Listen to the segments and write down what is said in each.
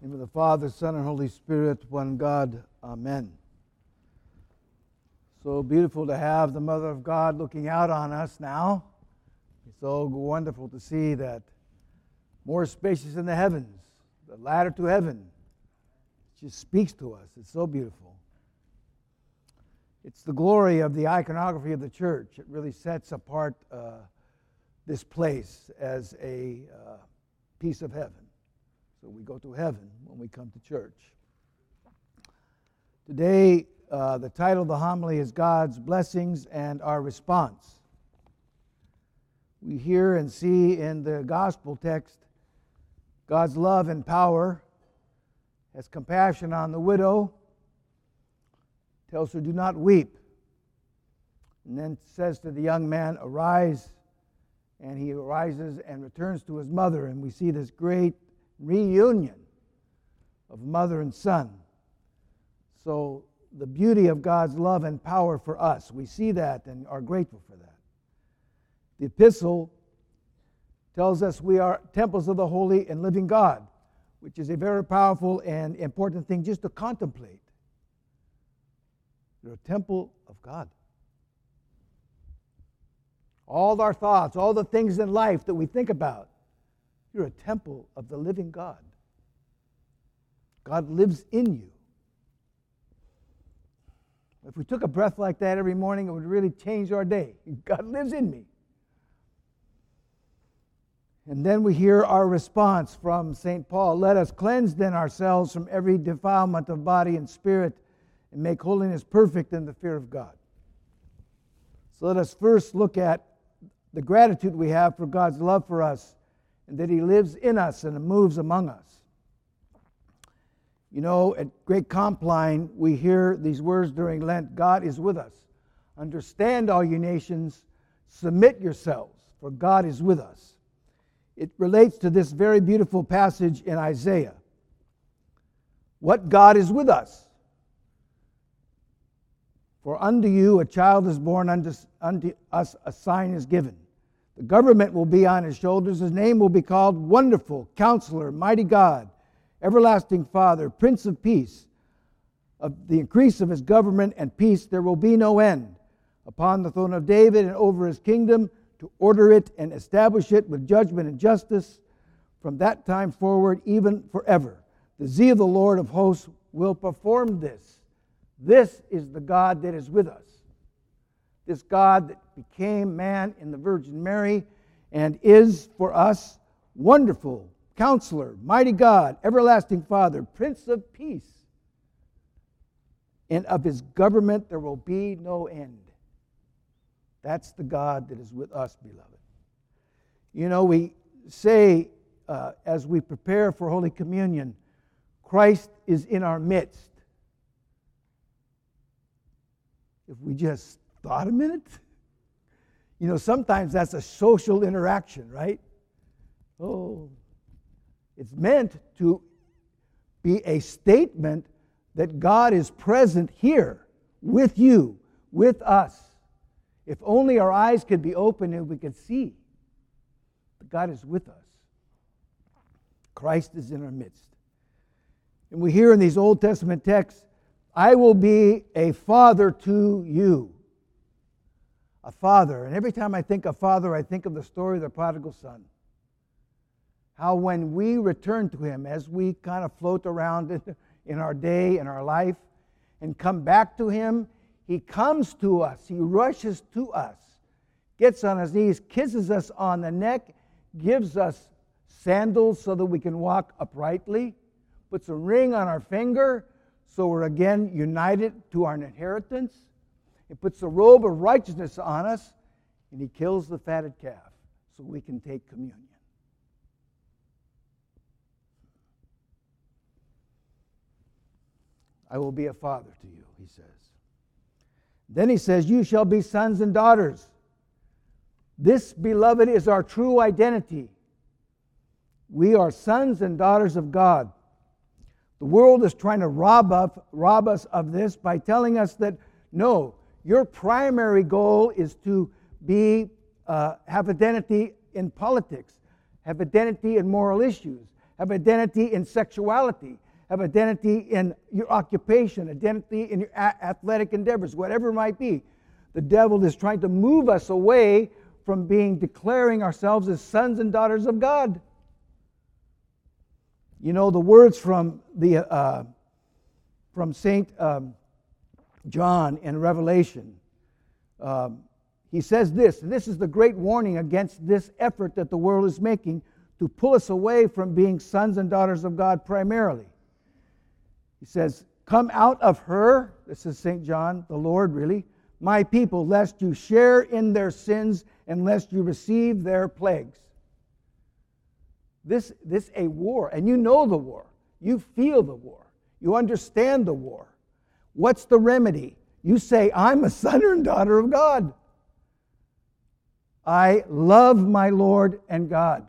name of the Father, Son, and Holy Spirit, one God. Amen. So beautiful to have the Mother of God looking out on us now. It's so wonderful to see that more spacious in the heavens, the ladder to heaven. It just speaks to us. It's so beautiful. It's the glory of the iconography of the church. It really sets apart uh, this place as a uh, piece of heaven. So we go to heaven when we come to church. Today, uh, the title of the homily is God's Blessings and Our Response. We hear and see in the gospel text God's love and power, has compassion on the widow, tells her, Do not weep. And then says to the young man, Arise. And he arises and returns to his mother. And we see this great reunion of mother and son. So, the beauty of God's love and power for us, we see that and are grateful for that. The epistle tells us we are temples of the holy and living God, which is a very powerful and important thing just to contemplate. You're a temple of God. All our thoughts, all the things in life that we think about, you're a temple of the living God. God lives in you. If we took a breath like that every morning, it would really change our day. God lives in me. And then we hear our response from St. Paul Let us cleanse then ourselves from every defilement of body and spirit and make holiness perfect in the fear of God. So let us first look at the gratitude we have for God's love for us and that He lives in us and moves among us. You know, at Great Compline, we hear these words during Lent God is with us. Understand, all you nations, submit yourselves, for God is with us. It relates to this very beautiful passage in Isaiah. What God is with us? For unto you a child is born, unto, unto us a sign is given. The government will be on his shoulders. His name will be called Wonderful, Counselor, Mighty God, Everlasting Father, Prince of Peace. Of the increase of his government and peace there will be no end upon the throne of David and over his kingdom to order it and establish it with judgment and justice from that time forward, even forever. The zeal of the Lord of hosts will perform this. This is the God that is with us. This God that became man in the Virgin Mary and is for us wonderful, counselor, mighty God, everlasting Father, Prince of Peace. And of his government there will be no end. That's the God that is with us, beloved. You know, we say uh, as we prepare for Holy Communion, Christ is in our midst. If we just thought a minute, you know, sometimes that's a social interaction, right? Oh, it's meant to be a statement that God is present here with you, with us. If only our eyes could be open and we could see that God is with us. Christ is in our midst. And we hear in these Old Testament texts, I will be a father to you a father. And every time I think of father, I think of the story of the prodigal son. How when we return to him, as we kind of float around in our day, in our life, and come back to him, he comes to us, he rushes to us, gets on his knees, kisses us on the neck, gives us sandals so that we can walk uprightly, puts a ring on our finger so we're again united to our inheritance he puts a robe of righteousness on us, and he kills the fatted calf so we can take communion. I will be a father to you, he says. Then he says, You shall be sons and daughters. This, beloved, is our true identity. We are sons and daughters of God. The world is trying to rob, up, rob us of this by telling us that no, your primary goal is to be, uh, have identity in politics, have identity in moral issues, have identity in sexuality, have identity in your occupation, identity in your a- athletic endeavors, whatever it might be. The devil is trying to move us away from being declaring ourselves as sons and daughters of God. You know the words from the uh, from Saint um, John in Revelation. Um, he says this, this is the great warning against this effort that the world is making to pull us away from being sons and daughters of God primarily. He says, Come out of her, this is St. John, the Lord really, my people, lest you share in their sins and lest you receive their plagues. This, this a war, and you know the war. You feel the war. You understand the war. What's the remedy? You say, I'm a son and daughter of God. I love my Lord and God.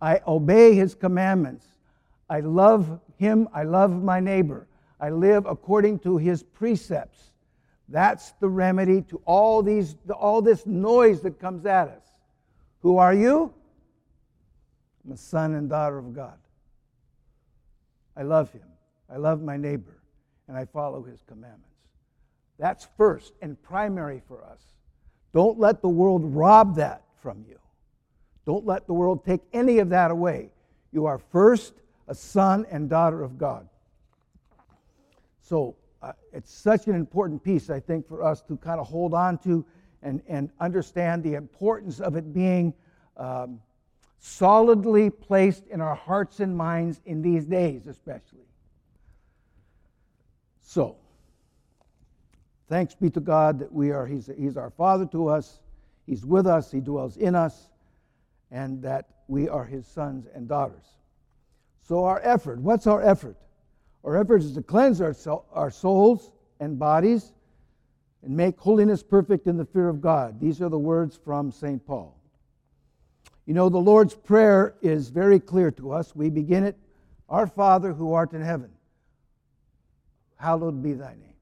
I obey his commandments. I love him. I love my neighbor. I live according to his precepts. That's the remedy to all, these, all this noise that comes at us. Who are you? I'm a son and daughter of God. I love him. I love my neighbor. And I follow his commandments. That's first and primary for us. Don't let the world rob that from you. Don't let the world take any of that away. You are first a son and daughter of God. So uh, it's such an important piece, I think, for us to kind of hold on to and, and understand the importance of it being um, solidly placed in our hearts and minds in these days, especially. So, thanks be to God that we are, he's, he's our Father to us, He's with us, He dwells in us, and that we are His sons and daughters. So, our effort, what's our effort? Our effort is to cleanse our, our souls and bodies and make holiness perfect in the fear of God. These are the words from St. Paul. You know, the Lord's Prayer is very clear to us. We begin it Our Father who art in heaven, hallowed be thy name.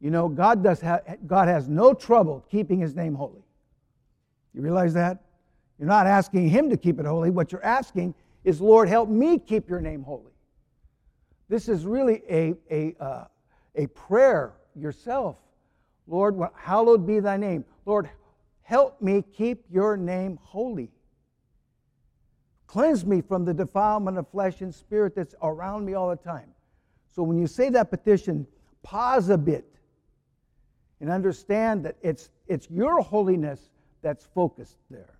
You know, God, does ha- God has no trouble keeping his name holy. You realize that? You're not asking him to keep it holy. What you're asking is, Lord, help me keep your name holy. This is really a, a, uh, a prayer yourself. Lord, hallowed be thy name. Lord, help me keep your name holy. Cleanse me from the defilement of flesh and spirit that's around me all the time. So when you say that petition, pause a bit and understand that it's, it's your holiness that's focused there.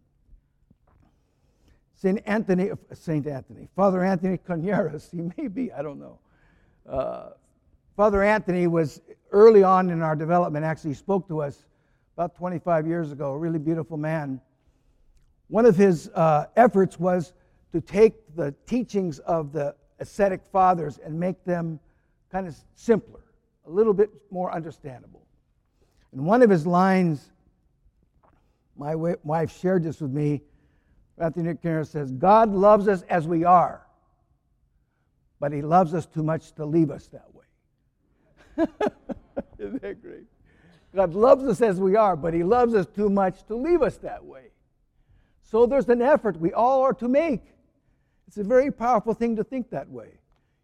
Saint Anthony, Saint Anthony, Father Anthony Coniaris, he may be, I don't know. Uh, Father Anthony was early on in our development, actually spoke to us about 25 years ago, a really beautiful man. One of his uh, efforts was to take the teachings of the ascetic fathers and make them kind of simpler, a little bit more understandable. And one of his lines, my wife shared this with me, Anthony Kerr says, God loves us as we are, but he loves us too much to leave us that way. Isn't that great? God loves us as we are, but he loves us too much to leave us that way. So there's an effort we all are to make. It's a very powerful thing to think that way.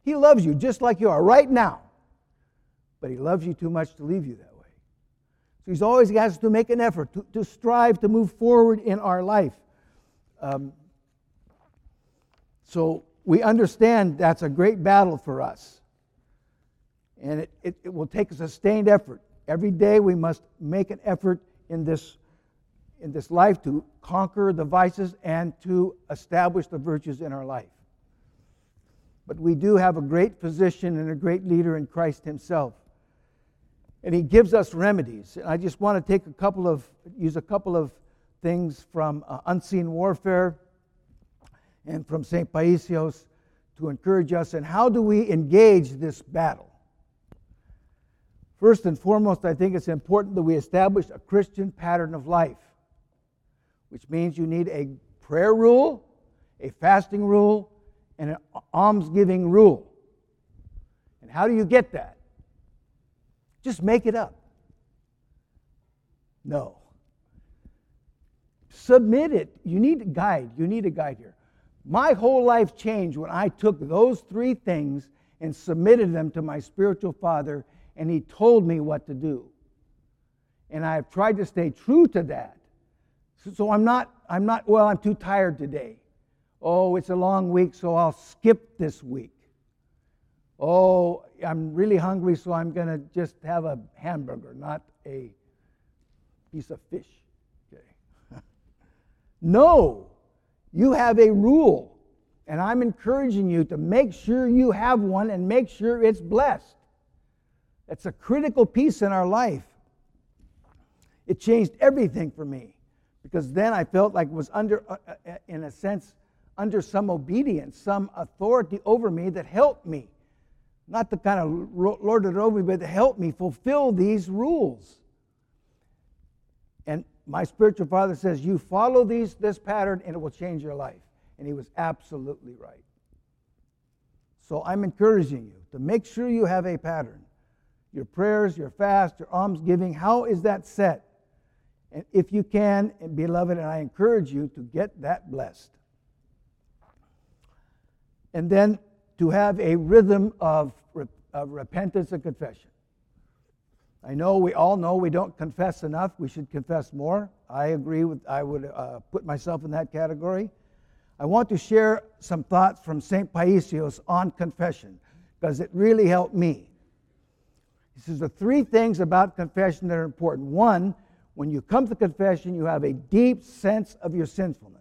He loves you just like you are right now, but he loves you too much to leave you that way. So he's always has to make an effort to, to strive to move forward in our life. Um, so we understand that's a great battle for us. And it, it, it, will take a sustained effort. Every day we must make an effort in this, in this life to conquer the vices and to establish the virtues in our life. But we do have a great physician and a great leader in Christ Himself. And He gives us remedies. And I just want to take a couple of, use a couple of things from uh, Unseen Warfare and from St. Paisios to encourage us. And how do we engage this battle? First and foremost, I think it's important that we establish a Christian pattern of life, which means you need a prayer rule, a fasting rule, and an almsgiving rule. And how do you get that? Just make it up. No submit it. You need a guide. You need a guide here. My whole life changed when I took those three things and submitted them to my spiritual father, and he told me what to do. And I've tried to stay true to that. So I'm not, I'm not, well, I'm too tired today. Oh, it's a long week, so I'll skip this week. Oh, I'm really hungry, so I'm going to just have a hamburger, not a piece of fish. Okay. no, you have a rule. And I'm encouraging you to make sure you have one and make sure it's blessed. It's a critical piece in our life. It changed everything for me because then I felt like was under, uh, uh, in a sense, under some obedience, some authority over me that helped me. Not the kind of lord it over me, but to help me fulfill these rules. And my spiritual father says, You follow these, this pattern and it will change your life. And he was absolutely right. So I'm encouraging you to make sure you have a pattern. Your prayers, your fast, your almsgiving, how is that set? And if you can, and beloved, and I encourage you to get that blessed. And then to have a rhythm of, of repentance and confession. I know we all know we don't confess enough. We should confess more. I agree with, I would uh, put myself in that category. I want to share some thoughts from St. Paisios on confession because it really helped me. He says the three things about confession that are important. One, when you come to confession, you have a deep sense of your sinfulness.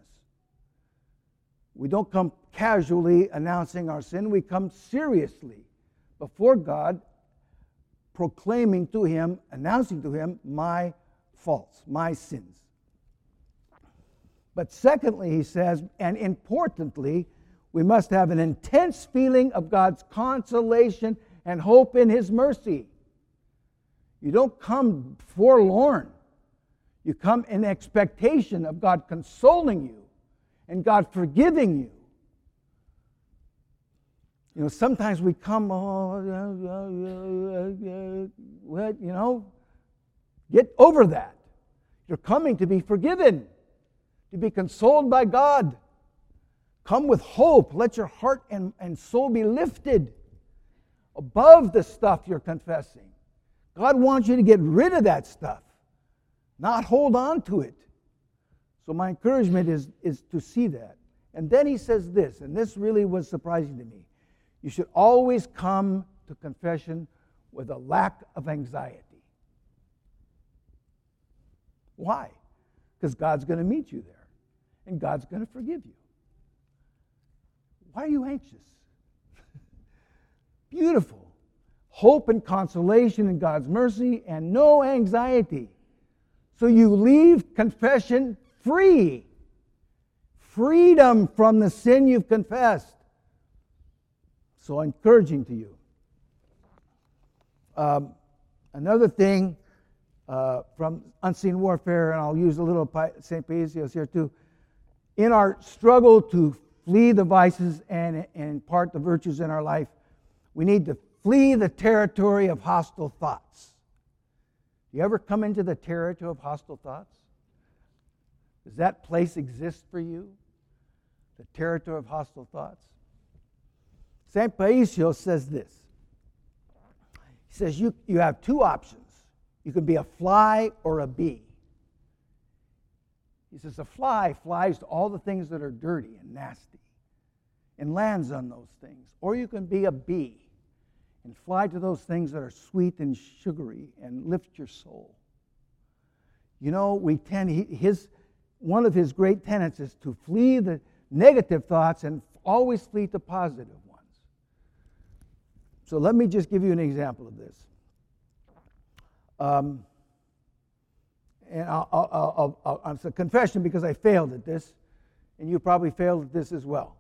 We don't come casually announcing our sin, we come seriously before God proclaiming to him, announcing to him my faults, my sins. But secondly, he says, and importantly, we must have an intense feeling of God's consolation and hope in his mercy. You don't come forlorn. You come in expectation of God consoling you and God forgiving you. You know, sometimes we come, oh, you know, get over that. You're coming to be forgiven, to be consoled by God. Come with hope. Let your heart and, and soul be lifted above the stuff you're confessing. God wants you to get rid of that stuff, not hold on to it. So, my encouragement is, is to see that. And then he says this, and this really was surprising to me. You should always come to confession with a lack of anxiety. Why? Because God's going to meet you there and God's going to forgive you. Why are you anxious? Beautiful. Hope and consolation in God's mercy and no anxiety. So you leave confession free. Freedom from the sin you've confessed. So encouraging to you. Um, another thing uh, from Unseen Warfare, and I'll use a little St. Paisios here too. In our struggle to flee the vices and, and impart the virtues in our life, we need to flee the territory of hostile thoughts. You ever come into the territory of hostile thoughts? Does that place exist for you? The territory of hostile thoughts? St. Paisios says this. He says you, you have two options. You can be a fly or a bee. He says a fly flies to all the things that are dirty and nasty and lands on those things. Or you can be a bee and fly to those things that are sweet and sugary and lift your soul. You know, we tend, his, one of his great tenets is to flee the negative thoughts and always flee to ones. so let me just give you an example of this. Um, and I'll, I'll, I'll, it's a confession because I failed at this, and you probably failed at this as well.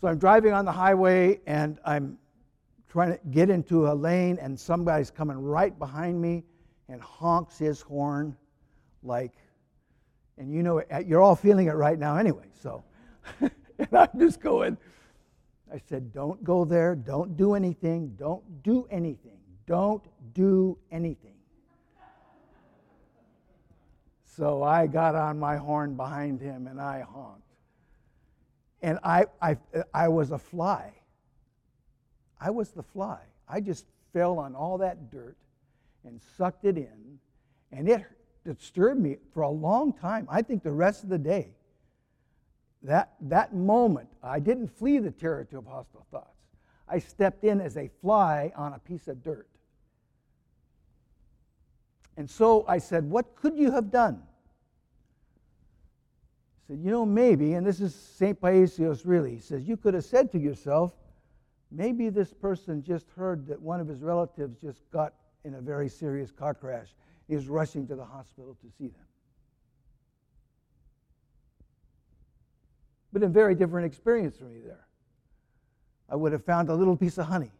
So I'm driving on the highway and I'm trying to get into a lane, and some guy's coming right behind me and honks his horn like, and you know, eh, you're all feeling it right now anyway. So, and I'm just going, I said, Don't go there. Don't do anything. Don't do anything. Don't do anything. So I got on my horn behind him and I honked. And I, I, I was a fly. I was the fly. I just fell on all that dirt and sucked it in, and it disturbed me for a long time. I think the rest of the day. That, that moment, I didn't flee the territory of hostile thoughts. I stepped in as a fly on a piece of dirt. And so I said, What could you have done? He said, You know, maybe, and this is St. Paisios really, he says, You could have said to yourself, maybe this person just heard that one of his relatives just got in a very serious car crash. He's rushing to the hospital to see them. But a very different experience for me there. I would have found a little piece of honey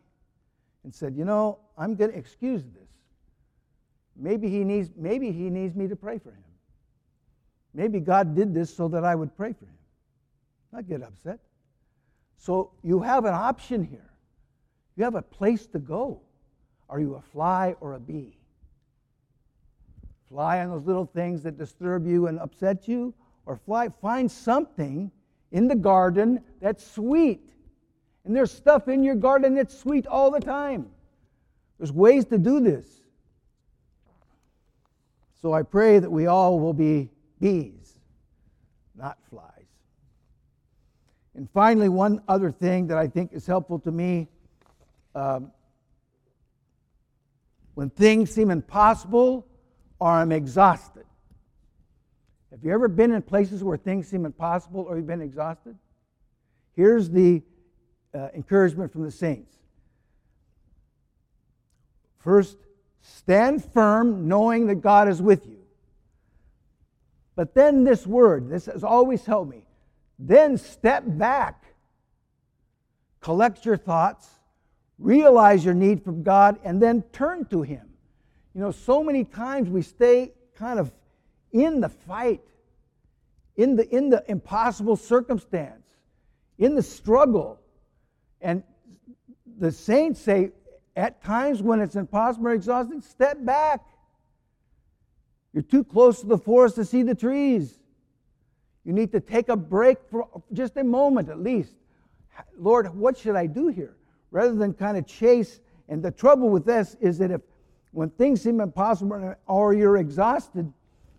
and said, You know, I'm going to excuse this. Maybe he, needs, maybe he needs me to pray for him. Maybe God did this so that I would pray for him. Not get upset. So you have an option here. You have a place to go. Are you a fly or a bee? Fly on those little things that disturb you and upset you, or fly, find something in the garden that's sweet. And there's stuff in your garden that's sweet all the time. There's ways to do this. So I pray that we all will be bees, not flies. And finally, one other thing that I think is helpful to me um, when things seem impossible or I'm exhausted. Have you ever been in places where things seem impossible or you've been exhausted? Here's the uh, encouragement from the saints. First, stand firm knowing that God is with you. But then this word, this has always helped me. Then step back, collect your thoughts, realize your need from God, and then turn to Him. You know, so many times we stay kind of in the fight, in the, in the impossible circumstance, in the struggle. And the saints say, at times when it's impossible or exhausting, step back. You're too close to the forest to see the trees. You need to take a break for just a moment at least. Lord, what should I do here? Rather than kind of chase. And the trouble with this is that if when things seem impossible or you're exhausted,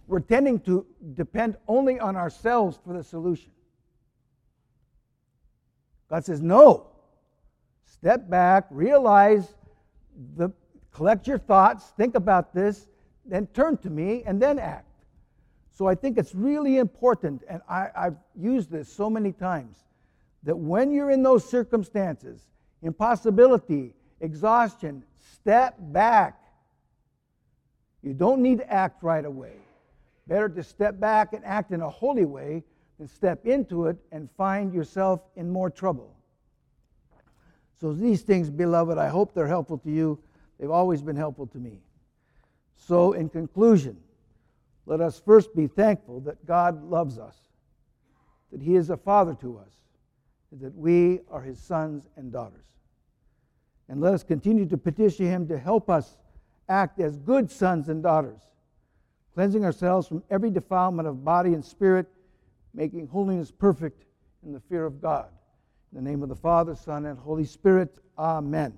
we're tending to depend only on ourselves for the solution. God says, no. Step back, realize the collect your thoughts, think about this, then turn to me, and then act. So I think it's really important, and I, I've used this so many times, that when you're in those circumstances, impossibility, exhaustion, step back. You don't need to act right away. Better to step back and act in a holy way than step into it and find yourself in more trouble. So, these things, beloved, I hope they're helpful to you. They've always been helpful to me. So, in conclusion, let us first be thankful that God loves us, that He is a Father to us, and that we are His sons and daughters. And let us continue to petition Him to help us act as good sons and daughters cleansing ourselves from every defilement of body and spirit, making holiness perfect in the fear of God. In the name of the Father, Son, and Holy Spirit, Amen.